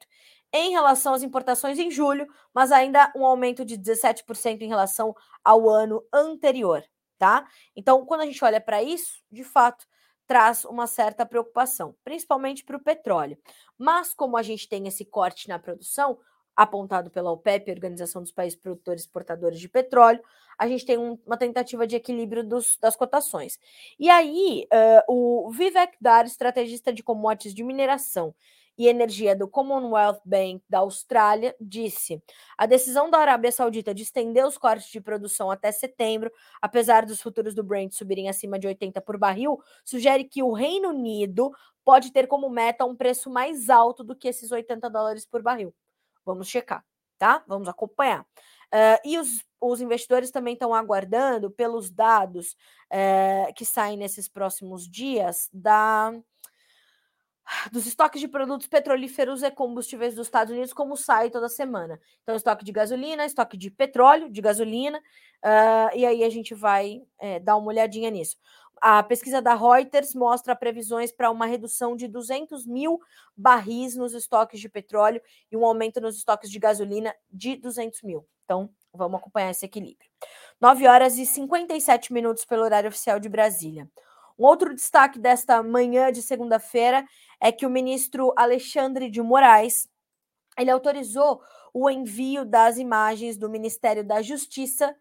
Speaker 1: em relação às importações em julho, mas ainda um aumento de 17% em relação ao ano anterior, tá? Então, quando a gente olha para isso, de fato, traz uma certa preocupação, principalmente para o petróleo. Mas como a gente tem esse corte na produção, apontado pela OPEP, Organização dos Países Produtores e Exportadores de Petróleo, a gente tem um, uma tentativa de equilíbrio dos, das cotações. E aí, uh, o Vivek Dar, estrategista de commodities de mineração e Energia do Commonwealth Bank da Austrália disse: a decisão da Arábia Saudita de estender os cortes de produção até setembro, apesar dos futuros do Brent subirem acima de 80 por barril, sugere que o Reino Unido pode ter como meta um preço mais alto do que esses 80 dólares por barril. Vamos checar, tá? Vamos acompanhar. Uh, e os, os, investidores também estão aguardando pelos dados uh, que saem nesses próximos dias da dos estoques de produtos petrolíferos e combustíveis dos Estados Unidos, como sai toda semana. Então, estoque de gasolina, estoque de petróleo, de gasolina, uh, e aí a gente vai é, dar uma olhadinha nisso. A pesquisa da Reuters mostra previsões para uma redução de 200 mil barris nos estoques de petróleo e um aumento nos estoques de gasolina de 200 mil. Então, vamos acompanhar esse equilíbrio. 9 horas e 57 minutos pelo horário oficial de Brasília. Um outro destaque desta manhã de segunda-feira é que o ministro Alexandre de Moraes ele autorizou o envio das imagens do Ministério da Justiça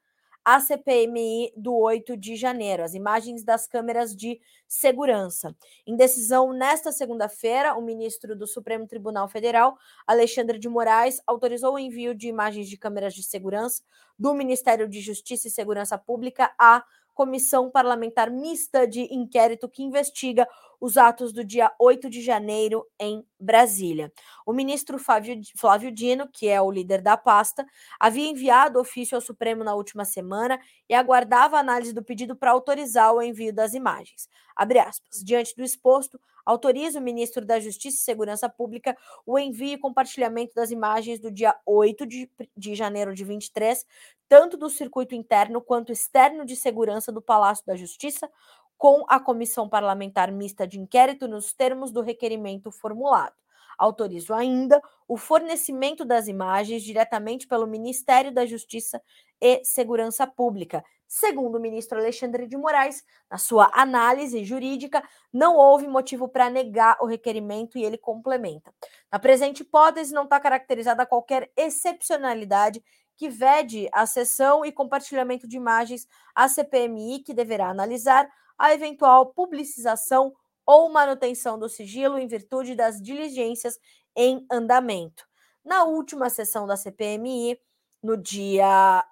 Speaker 1: à CPMI do 8 de janeiro, as imagens das câmeras de segurança. Em decisão nesta segunda-feira, o ministro do Supremo Tribunal Federal, Alexandre de Moraes, autorizou o envio de imagens de câmeras de segurança do Ministério de Justiça e Segurança Pública à comissão parlamentar mista de inquérito que investiga os atos do dia 8 de janeiro em Brasília. O ministro Flávio, Flávio Dino, que é o líder da pasta, havia enviado ofício ao Supremo na última semana e aguardava a análise do pedido para autorizar o envio das imagens. Aspas. Diante do exposto, autoriza o ministro da Justiça e Segurança Pública o envio e compartilhamento das imagens do dia 8 de, de janeiro de 23, tanto do circuito interno quanto externo de segurança do Palácio da Justiça, com a comissão parlamentar mista de inquérito nos termos do requerimento formulado. Autorizo ainda o fornecimento das imagens diretamente pelo Ministério da Justiça e Segurança Pública, Segundo o ministro Alexandre de Moraes, na sua análise jurídica, não houve motivo para negar o requerimento e ele complementa. Na presente hipótese, não está caracterizada qualquer excepcionalidade que vede a sessão e compartilhamento de imagens à CPMI, que deverá analisar a eventual publicização ou manutenção do sigilo em virtude das diligências em andamento. Na última sessão da CPMI, no dia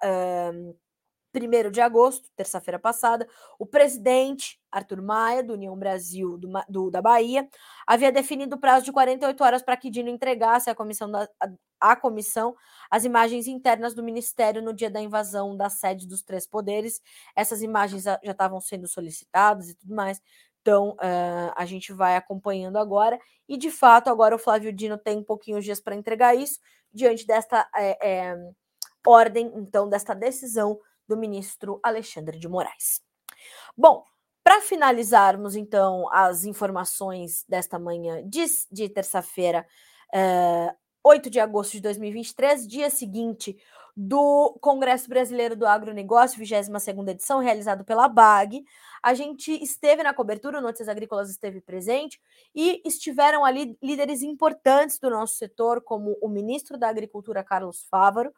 Speaker 1: 1 de agosto, terça-feira passada, o presidente Arthur Maia, do União Brasil do, do, da Bahia, havia definido o prazo de 48 horas para que Dino entregasse à comissão, da, comissão as imagens internas do Ministério no dia da invasão da sede dos três poderes. Essas imagens já estavam sendo solicitadas e tudo mais. Então, uh, a gente vai acompanhando agora. E, de fato, agora o Flávio Dino tem pouquinho de dias para entregar isso, diante desta é, é, ordem, então, desta decisão do ministro Alexandre de Moraes. Bom, para finalizarmos, então, as informações desta manhã de, de terça-feira, é, 8 de agosto de 2023, dia seguinte do Congresso Brasileiro do Agronegócio, 22ª edição, realizado pela BAG. A gente esteve na cobertura, o Notícias Agrícolas esteve presente, e estiveram ali líderes importantes do nosso setor, como o ministro da Agricultura, Carlos Fávaro,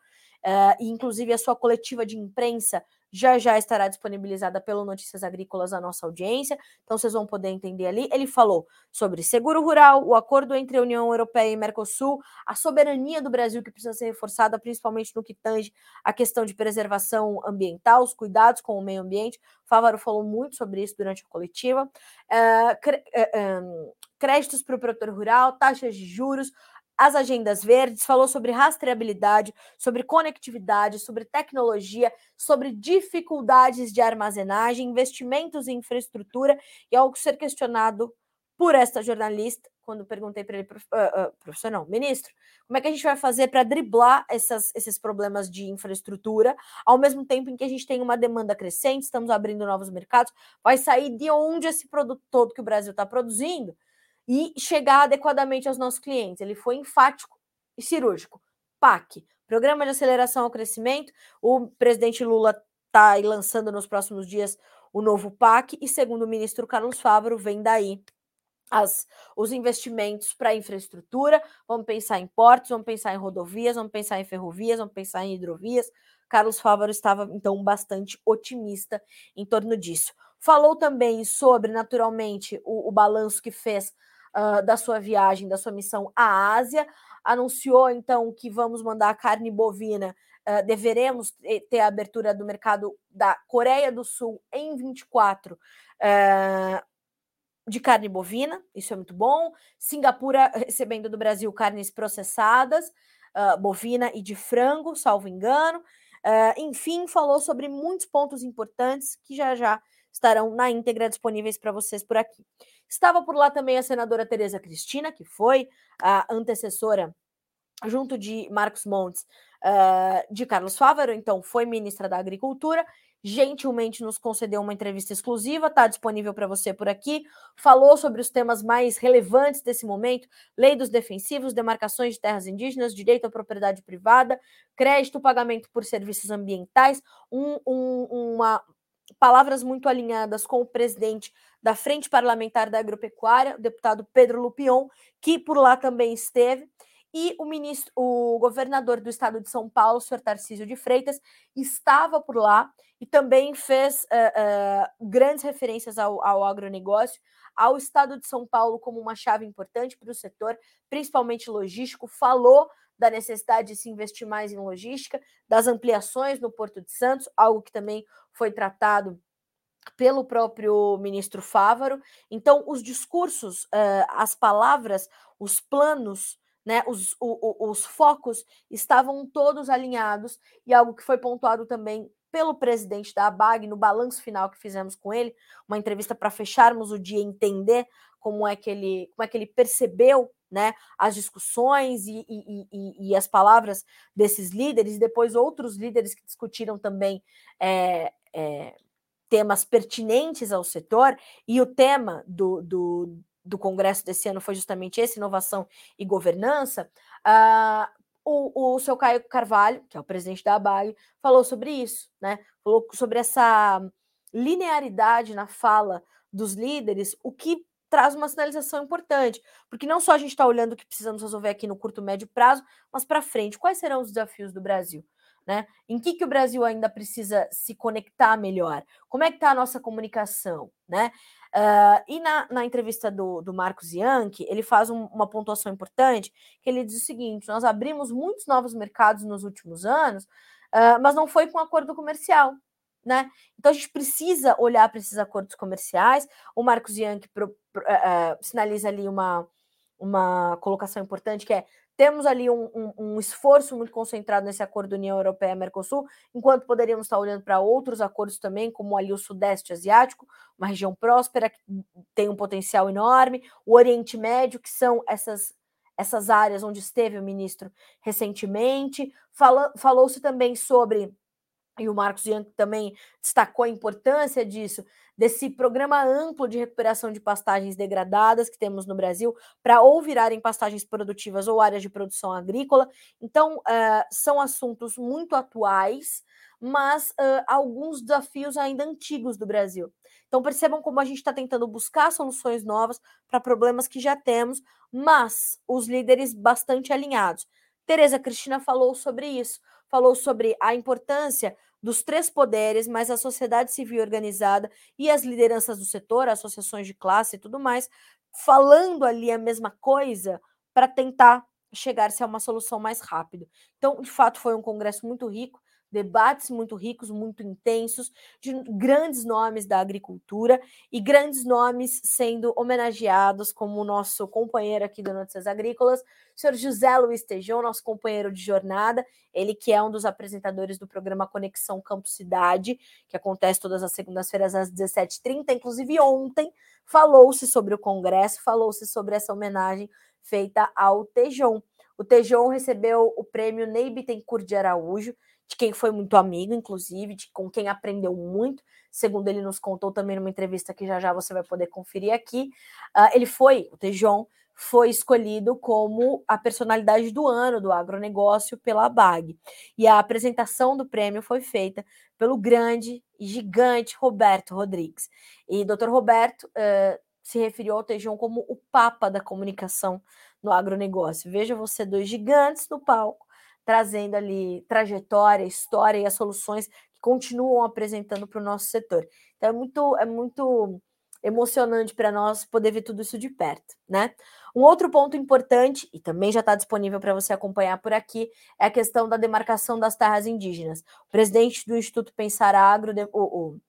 Speaker 1: Uh, e inclusive a sua coletiva de imprensa já já estará disponibilizada pelo Notícias Agrícolas à nossa audiência, então vocês vão poder entender ali. Ele falou sobre seguro rural, o acordo entre a União Europeia e Mercosul, a soberania do Brasil que precisa ser reforçada, principalmente no que tange a questão de preservação ambiental, os cuidados com o meio ambiente. O Fávaro falou muito sobre isso durante a coletiva. Uh, cre uh, créditos para o produtor rural, taxas de juros, as agendas verdes, falou sobre rastreabilidade, sobre conectividade, sobre tecnologia, sobre dificuldades de armazenagem, investimentos em infraestrutura e algo ser questionado por esta jornalista, quando perguntei para ele, uh, uh, professor, não, ministro, como é que a gente vai fazer para driblar essas, esses problemas de infraestrutura, ao mesmo tempo em que a gente tem uma demanda crescente, estamos abrindo novos mercados, vai sair de onde esse produto todo que o Brasil está produzindo? E chegar adequadamente aos nossos clientes. Ele foi enfático e cirúrgico. PAC, Programa de Aceleração ao Crescimento. O presidente Lula está lançando nos próximos dias o novo PAC e, segundo o ministro Carlos Fávaro, vem daí as, os investimentos para infraestrutura. Vamos pensar em portos, vamos pensar em rodovias, vamos pensar em ferrovias, vamos pensar em hidrovias. Carlos Fávaro estava, então, bastante otimista em torno disso. Falou também sobre, naturalmente, o, o balanço que fez uh, da sua viagem, da sua missão à Ásia. Anunciou então que vamos mandar carne bovina. Uh, deveremos ter a abertura do mercado da Coreia do Sul em 24 uh, de carne bovina, isso é muito bom. Singapura recebendo do Brasil carnes processadas, uh, bovina e de frango, salvo engano. Uh, enfim, falou sobre muitos pontos importantes que já já estarão na íntegra disponíveis para vocês por aqui. Estava por lá também a senadora Tereza Cristina, que foi a antecessora, junto de Marcos Montes, uh, de Carlos Fávaro, então foi ministra da Agricultura, gentilmente nos concedeu uma entrevista exclusiva, está disponível para você por aqui. Falou sobre os temas mais relevantes desse momento: lei dos defensivos, demarcações de terras indígenas, direito à propriedade privada, crédito, pagamento por serviços ambientais, um, um, uma, palavras muito alinhadas com o presidente da Frente Parlamentar da Agropecuária, o deputado Pedro Lupion, que por lá também esteve, e o ministro, o governador do estado de São Paulo, o senhor Tarcísio de Freitas, estava por lá e também fez uh, uh, grandes referências ao, ao agronegócio, ao estado de São Paulo como uma chave importante para o setor, principalmente logístico, falou da necessidade de se investir mais em logística, das ampliações no Porto de Santos, algo que também foi tratado pelo próprio ministro Fávaro. Então, os discursos, uh, as palavras, os planos, né, os, o, o, os focos estavam todos alinhados, e algo que foi pontuado também pelo presidente da ABAG no balanço final que fizemos com ele, uma entrevista para fecharmos o dia entender como é que ele, como é que ele percebeu né, as discussões e, e, e, e, as palavras desses líderes, e depois outros líderes que discutiram também é, é, temas pertinentes ao setor, e o tema do, do, do Congresso desse ano foi justamente esse, inovação e governança. Uh, o, o seu Caio Carvalho, que é o presidente da ABAG, falou sobre isso, né? Falou sobre essa linearidade na fala dos líderes, o que traz uma sinalização importante, porque não só a gente está olhando o que precisamos resolver aqui no curto médio prazo, mas para frente, quais serão os desafios do Brasil? Né? Em que, que o Brasil ainda precisa se conectar melhor? Como é que está a nossa comunicação? Né? Uh, e na, na, entrevista do, do Marcos Yankee, ele faz um, uma pontuação importante, que ele diz o seguinte: nós abrimos muitos novos mercados nos últimos anos, uh, mas não foi com acordo comercial. Né? Então a gente precisa olhar para esses acordos comerciais. O Marcos Yankee pro, pro, uh, sinaliza ali uma, uma colocação importante que é temos ali um, um, um, esforço muito concentrado nesse acordo União Europeia-Mercosul, enquanto poderíamos estar olhando para outros acordos também, como ali o Sudeste Asiático, uma região próspera que tem um potencial enorme, o Oriente Médio, que são essas, essas áreas onde esteve o ministro recentemente. Falou-se também sobre e o Marcos Bianchi também destacou a importância disso, desse programa amplo de recuperação de pastagens degradadas que temos no Brasil, para ou virarem pastagens produtivas ou áreas de produção agrícola. Então, uh, são assuntos muito atuais, mas uh, alguns desafios ainda antigos do Brasil. Então, percebam como a gente está tentando buscar soluções novas para problemas que já temos, mas os líderes bastante alinhados. Tereza Cristina falou sobre isso, falou sobre a importância dos três poderes, mais a sociedade civil organizada e as lideranças do setor, associações de classe e tudo mais, falando ali a mesma coisa para tentar chegar-se a uma solução mais rápido. Então, de fato, foi um congresso muito rico debates muito ricos, muito intensos, de grandes nomes da agricultura e grandes nomes sendo homenageados, como o nosso companheiro aqui do Notícias Agrícolas, o senhor José Luiz Tejão, nosso companheiro de jornada, ele que é um dos apresentadores do programa Conexão Campo Cidade, que acontece todas as segundas-feiras às 17h30, inclusive ontem falou-se sobre o congresso, falou-se sobre essa homenagem feita ao Tejão. O Tejão recebeu o prêmio Ney Bittencourt de Araújo, de quem foi muito amigo, inclusive, de com quem aprendeu muito, segundo ele nos contou também numa entrevista que já já você vai poder conferir aqui. Uh, ele foi, o Tejon, foi escolhido como a personalidade do ano do agronegócio pela BAG. E a apresentação do prêmio foi feita pelo grande e gigante Roberto Rodrigues. E Dr. Roberto uh, se referiu ao Tejon como o papa da comunicação no agronegócio. Veja você, dois gigantes no palco, trazendo ali trajetória, história e as soluções que continuam apresentando para o nosso setor. Então é muito, é muito emocionante para nós poder ver tudo isso de perto, né? Um outro ponto importante, e também já está disponível para você acompanhar por aqui, é a questão da demarcação das terras indígenas. O presidente do Instituto Pensar Agro, o, o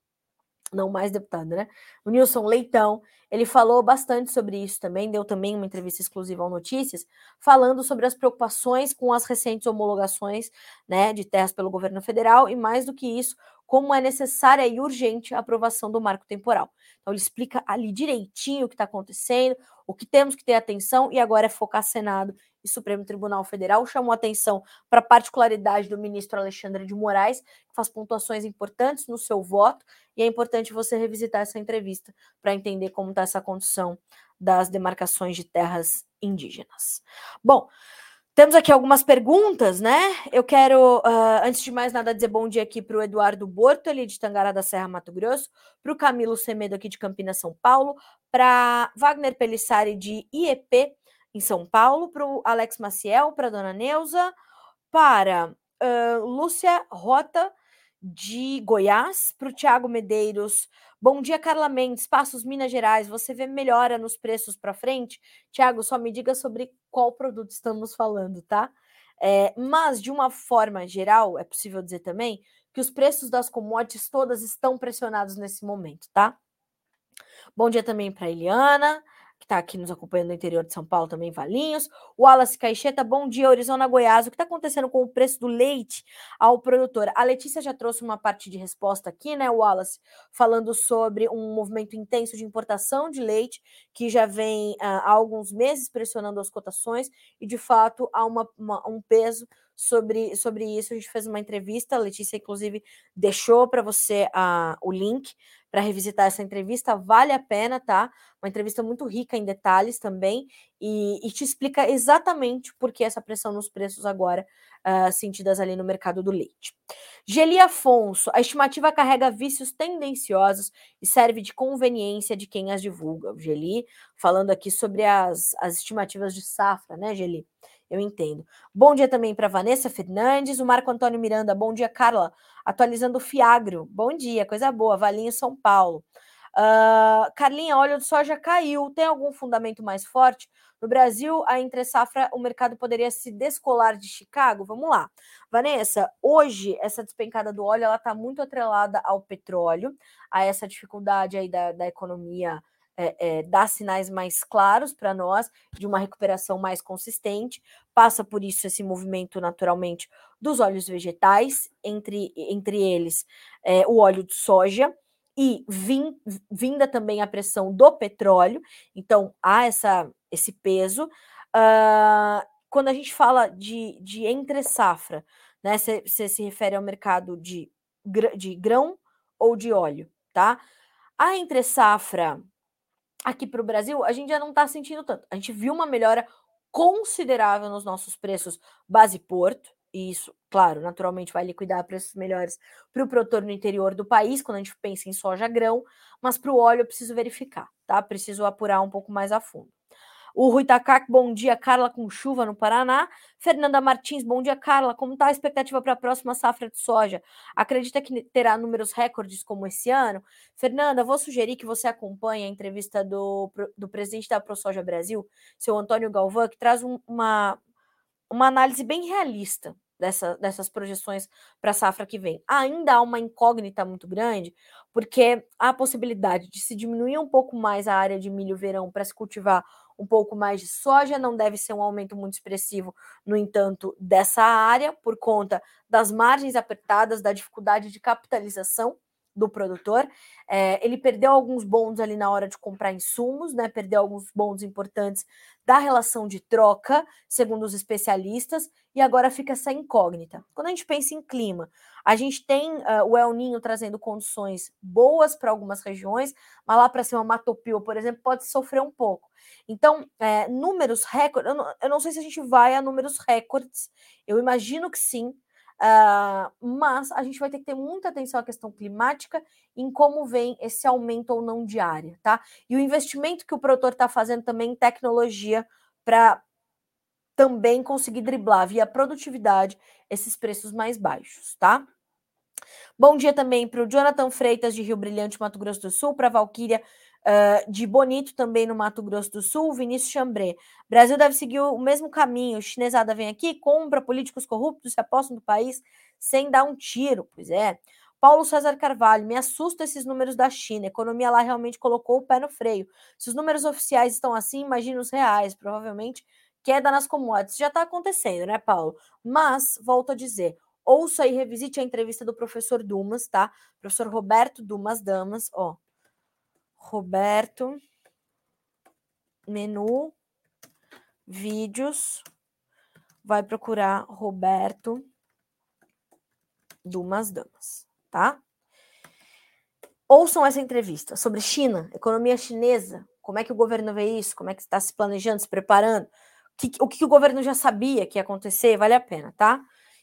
Speaker 1: não mais deputado, né? O Nilson Leitão, ele falou bastante sobre isso também, deu também uma entrevista exclusiva ao Notícias, falando sobre as preocupações com as recentes homologações, né, de terras pelo governo federal e mais do que isso, como é necessária e urgente a aprovação do marco temporal. Então ele explica ali direitinho o que está acontecendo, o que temos que ter atenção e agora é focar Senado Supremo Tribunal Federal. Chamou atenção para a particularidade do ministro Alexandre de Moraes, que faz pontuações importantes no seu voto, e é importante você revisitar essa entrevista para entender como está essa condição das demarcações de terras indígenas. Bom, temos aqui algumas perguntas, né? Eu quero, uh, antes de mais nada, dizer bom dia aqui para o Eduardo Borto, ali de Tangará da Serra, Mato Grosso, para o Camilo Semedo, aqui de Campinas, São Paulo, para Wagner Pelissari, de IEP, em São Paulo, para o Alex Maciel, para a dona Neuza, para uh, Lúcia Rota, de Goiás, para o Tiago Medeiros. Bom dia, Carla Mendes, Passos Minas Gerais. Você vê melhora nos preços para frente? Tiago, só me diga sobre qual produto estamos falando, tá? É, mas, de uma forma geral, é possível dizer também que os preços das commodities todas estão pressionados nesse momento, tá? Bom dia também para Eliana que está aqui nos acompanhando no interior de São Paulo, também Valinhos. Wallace Caixeta, bom dia, Arizona, Goiás. O que está acontecendo com o preço do leite ao produtor? A Letícia já trouxe uma parte de resposta aqui, né, Wallace, falando sobre um movimento intenso de importação de leite, que já vem uh, há alguns meses pressionando as cotações, e de fato há uma, uma, um peso sobre, sobre isso. A gente fez uma entrevista, a Letícia, inclusive, deixou para você uh, o link para revisitar essa entrevista. Vale a pena, tá? Uma entrevista muito rica em detalhes também e, e te explica exatamente por que essa pressão nos preços agora uh, sentidas ali no mercado do leite. Geli Afonso, a estimativa carrega vícios tendenciosos e serve de conveniência de quem as divulga. Geli falando aqui sobre as, as estimativas de safra, né, Geli? Eu entendo. Bom dia também para Vanessa Fernandes, o Marco Antônio Miranda. Bom dia, Carla. Atualizando o Fiagro. Bom dia, coisa boa. Valinho, São Paulo. Uh, Carlinha, óleo de soja caiu. Tem algum fundamento mais forte? No Brasil, a entre safra, o mercado poderia se descolar de Chicago? Vamos lá. Vanessa, hoje, essa despencada do óleo ela está muito atrelada ao petróleo, a essa dificuldade aí da, da economia é, é, dá sinais mais claros para nós de uma recuperação mais consistente. Passa por isso esse movimento naturalmente dos óleos vegetais, entre, entre eles é, o óleo de soja e vim, vinda também a pressão do petróleo. Então há essa, esse peso. Uh, quando a gente fala de, de entre safra, né? Você se refere ao mercado de, de grão ou de óleo, tá? A entre safra aqui para o Brasil, a gente já não está sentindo tanto. A gente viu uma melhora considerável nos nossos preços base porto, e isso, claro, naturalmente vai liquidar preços melhores para o produtor no interior do país, quando a gente pensa em soja grão, mas para o óleo eu preciso verificar, tá? Preciso apurar um pouco mais a fundo. O Rui Takak, bom dia, Carla, com chuva no Paraná. Fernanda Martins, bom dia, Carla. Como está a expectativa para a próxima safra de soja? Acredita que terá números recordes como esse ano? Fernanda, vou sugerir que você acompanhe a entrevista do, do presidente da ProSoja Brasil, seu Antônio Galvão, que traz um, uma, uma análise bem realista dessa, dessas projeções para a safra que vem. Ainda há uma incógnita muito grande, porque há a possibilidade de se diminuir um pouco mais a área de milho verão para se cultivar um pouco mais de soja, não deve ser um aumento muito expressivo, no entanto, dessa área, por conta das margens apertadas, da dificuldade de capitalização do produtor. É, ele perdeu alguns bons ali na hora de comprar insumos, né? Perdeu alguns bons importantes da relação de troca, segundo os especialistas, e agora fica essa incógnita. Quando a gente pensa em clima, a gente tem uh, o El Ninho trazendo condições boas para algumas regiões, mas lá para cima, Matopio, por exemplo, pode sofrer um pouco. Então, é, números recordes, eu, eu não sei se a gente vai a números recordes, eu imagino que sim, Uh, mas a gente vai ter que ter muita atenção à questão climática, em como vem esse aumento ou não de área, tá? E o investimento que o produtor está fazendo também em tecnologia para também conseguir driblar via produtividade esses preços mais baixos, tá? Bom dia também para o Jonathan Freitas, de Rio Brilhante, Mato Grosso do Sul, para a Valquíria uh, de Bonito, também no Mato Grosso do Sul, Vinícius Chambré. Brasil deve seguir o mesmo caminho. Chinesada vem aqui, compra políticos corruptos, se apostam no país sem dar um tiro. Pois é. Paulo César Carvalho, me assusta esses números da China. A economia lá realmente colocou o pé no freio. Se os números oficiais estão assim, imagine os reais. Provavelmente queda nas commodities. Já está acontecendo, né, Paulo? Mas, volto a dizer, ouça e revisite a entrevista do professor Dumas, tá? Professor Roberto Dumas Damas, ó. Roberto, menu, vídeos, vai procurar Roberto. Dumas Damas, tá? Ouçam essa entrevista sobre China, economia chinesa, como é que o governo vê isso, como é que está se planejando, se preparando, o que, o que o governo já sabia que ia acontecer, vale a pena, tá?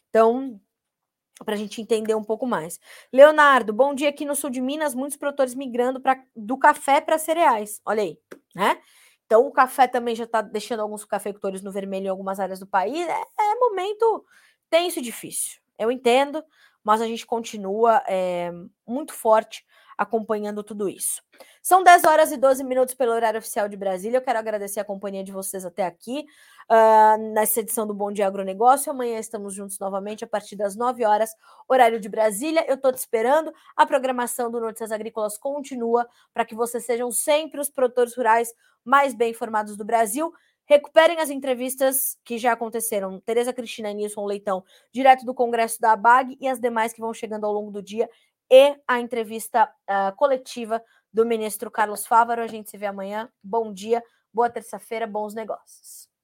Speaker 1: Então, para a gente entender um pouco mais. Leonardo, bom dia aqui no sul de Minas, muitos produtores migrando pra, do café para cereais. Olha aí, né? Então o café também já está deixando alguns cafeicultores no vermelho em algumas áreas do país. É, é momento tenso e difícil. Eu entendo, mas a gente continua é, muito forte acompanhando tudo isso. São 10 horas e 12 minutos pelo horário oficial de Brasília. Eu quero agradecer a companhia de vocês até aqui, uh, nessa edição do Bom Dia Agronegócio. Amanhã estamos juntos novamente a partir das 9 horas, horário de Brasília. Eu estou te esperando. A programação do Notícias Agrícolas continua para que vocês sejam sempre os produtores rurais mais bem informados do Brasil. Recuperem as entrevistas que já aconteceram. Tereza Cristina e Nilson Leitão, direto do Congresso da ABAG, e as demais que vão chegando ao longo do dia e a entrevista uh, coletiva do ministro Carlos Fávaro. A gente se vê amanhã. Bom dia, boa terça-feira, bons negócios.